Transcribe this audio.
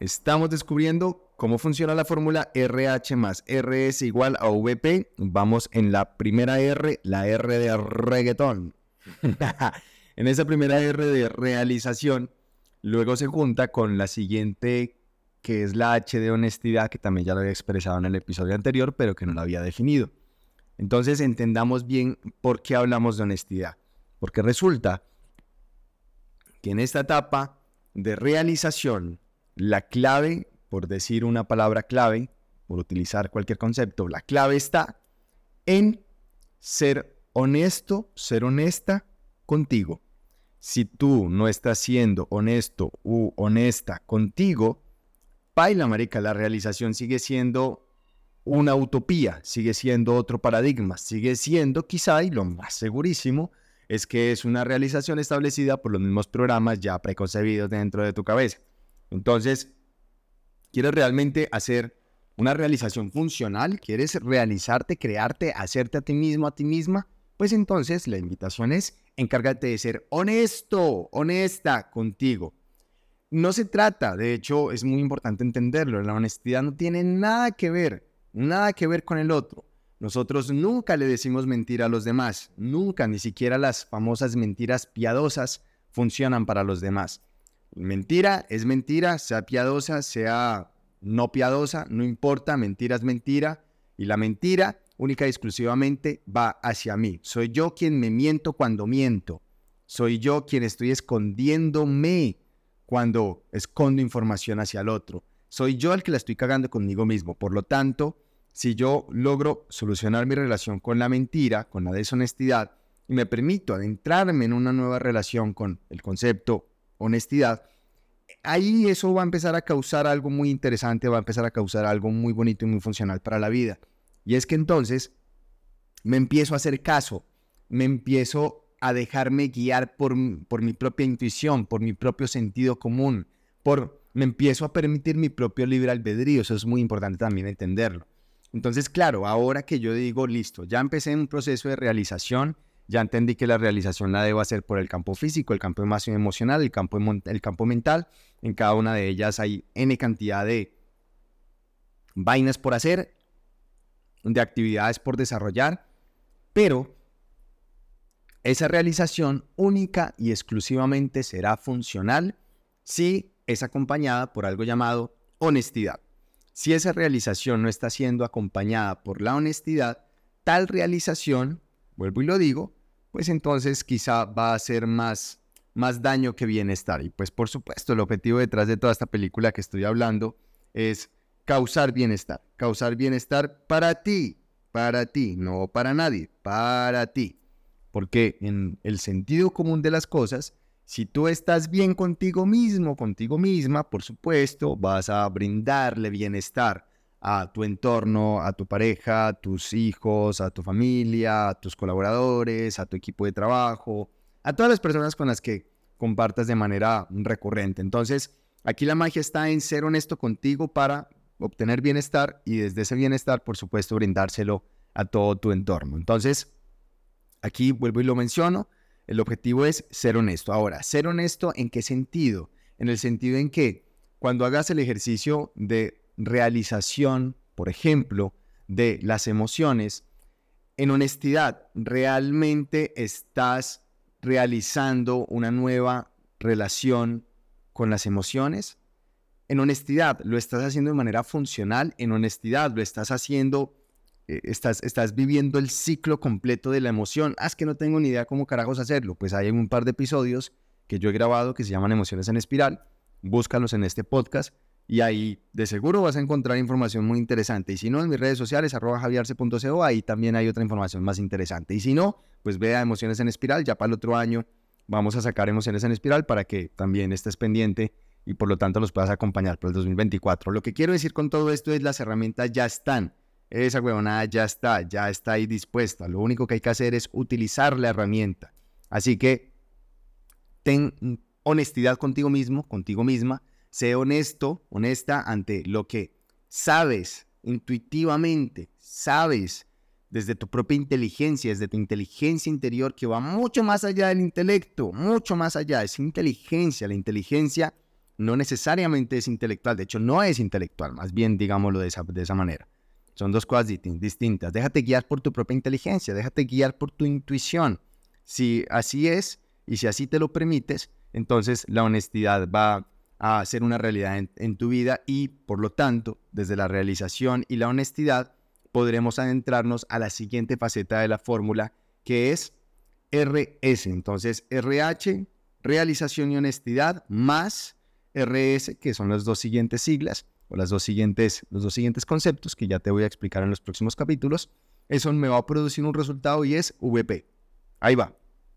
estamos descubriendo cómo funciona la fórmula RH más R es igual a VP. Vamos en la primera R, la R de reggaetón. en esa primera R de realización, luego se junta con la siguiente que es la H de honestidad, que también ya lo había expresado en el episodio anterior, pero que no lo había definido. Entonces entendamos bien por qué hablamos de honestidad. Porque resulta que en esta etapa de realización, la clave, por decir una palabra clave, por utilizar cualquier concepto, la clave está en ser honesto, ser honesta contigo. Si tú no estás siendo honesto u honesta contigo, baila, marica, la realización sigue siendo una utopía, sigue siendo otro paradigma, sigue siendo quizá, y lo más segurísimo, es que es una realización establecida por los mismos programas ya preconcebidos dentro de tu cabeza. Entonces, ¿quieres realmente hacer una realización funcional? ¿Quieres realizarte, crearte, hacerte a ti mismo, a ti misma? Pues entonces la invitación es encárgate de ser honesto, honesta contigo. No se trata, de hecho es muy importante entenderlo, la honestidad no tiene nada que ver, nada que ver con el otro. Nosotros nunca le decimos mentira a los demás, nunca, ni siquiera las famosas mentiras piadosas funcionan para los demás. Mentira es mentira, sea piadosa, sea no piadosa, no importa, mentira es mentira. Y la mentira única y exclusivamente va hacia mí. Soy yo quien me miento cuando miento. Soy yo quien estoy escondiéndome cuando escondo información hacia el otro. Soy yo el que la estoy cagando conmigo mismo. Por lo tanto, si yo logro solucionar mi relación con la mentira, con la deshonestidad, y me permito adentrarme en una nueva relación con el concepto honestidad, ahí eso va a empezar a causar algo muy interesante, va a empezar a causar algo muy bonito y muy funcional para la vida. Y es que entonces me empiezo a hacer caso, me empiezo a dejarme guiar por, por mi propia intuición, por mi propio sentido común, por me empiezo a permitir mi propio libre albedrío, eso es muy importante también entenderlo. Entonces, claro, ahora que yo digo, listo, ya empecé un proceso de realización, ya entendí que la realización la debo hacer por el campo físico, el campo emocional, el campo, el campo mental. En cada una de ellas hay N cantidad de vainas por hacer, de actividades por desarrollar, pero esa realización única y exclusivamente será funcional si es acompañada por algo llamado honestidad. Si esa realización no está siendo acompañada por la honestidad, tal realización, vuelvo y lo digo, pues entonces quizá va a hacer más, más daño que bienestar. Y pues por supuesto el objetivo detrás de toda esta película que estoy hablando es causar bienestar, causar bienestar para ti, para ti, no para nadie, para ti. Porque en el sentido común de las cosas, si tú estás bien contigo mismo, contigo misma, por supuesto, vas a brindarle bienestar a tu entorno, a tu pareja, a tus hijos, a tu familia, a tus colaboradores, a tu equipo de trabajo, a todas las personas con las que compartas de manera recurrente. Entonces, aquí la magia está en ser honesto contigo para obtener bienestar y desde ese bienestar, por supuesto, brindárselo a todo tu entorno. Entonces, aquí vuelvo y lo menciono, el objetivo es ser honesto. Ahora, ser honesto en qué sentido? En el sentido en que cuando hagas el ejercicio de realización, por ejemplo, de las emociones, en honestidad, ¿realmente estás realizando una nueva relación con las emociones? En honestidad, ¿lo estás haciendo de manera funcional? En honestidad, ¿lo estás haciendo eh, estás, estás viviendo el ciclo completo de la emoción. Ah, que no tengo ni idea cómo carajos hacerlo. Pues hay un par de episodios que yo he grabado que se llaman Emociones en Espiral. Búscalos en este podcast y ahí de seguro vas a encontrar información muy interesante. Y si no, en mis redes sociales, arroba javierce.co, ahí también hay otra información más interesante. Y si no, pues vea Emociones en Espiral. Ya para el otro año vamos a sacar Emociones en Espiral para que también estés pendiente y por lo tanto los puedas acompañar para el 2024. Lo que quiero decir con todo esto es las herramientas ya están esa huevonada ya está, ya está ahí dispuesta. Lo único que hay que hacer es utilizar la herramienta. Así que ten honestidad contigo mismo, contigo misma. Sé honesto, honesta ante lo que sabes intuitivamente, sabes desde tu propia inteligencia, desde tu inteligencia interior que va mucho más allá del intelecto, mucho más allá. Es inteligencia. La inteligencia no necesariamente es intelectual, de hecho no es intelectual, más bien digámoslo de esa, de esa manera. Son dos cosas distintas. Déjate guiar por tu propia inteligencia, déjate guiar por tu intuición. Si así es y si así te lo permites, entonces la honestidad va a ser una realidad en, tu vida y por lo tanto, desde la realización y la honestidad, podremos adentrarnos a la siguiente faceta de la fórmula, que es RS. Entonces, RH, realización y honestidad, más RS, que son las dos siguientes siglas, o las dos siguientes, los dos siguientes conceptos que ya te voy a explicar en los próximos capítulos. Eso me va a producir un resultado y es VP. Ahí va.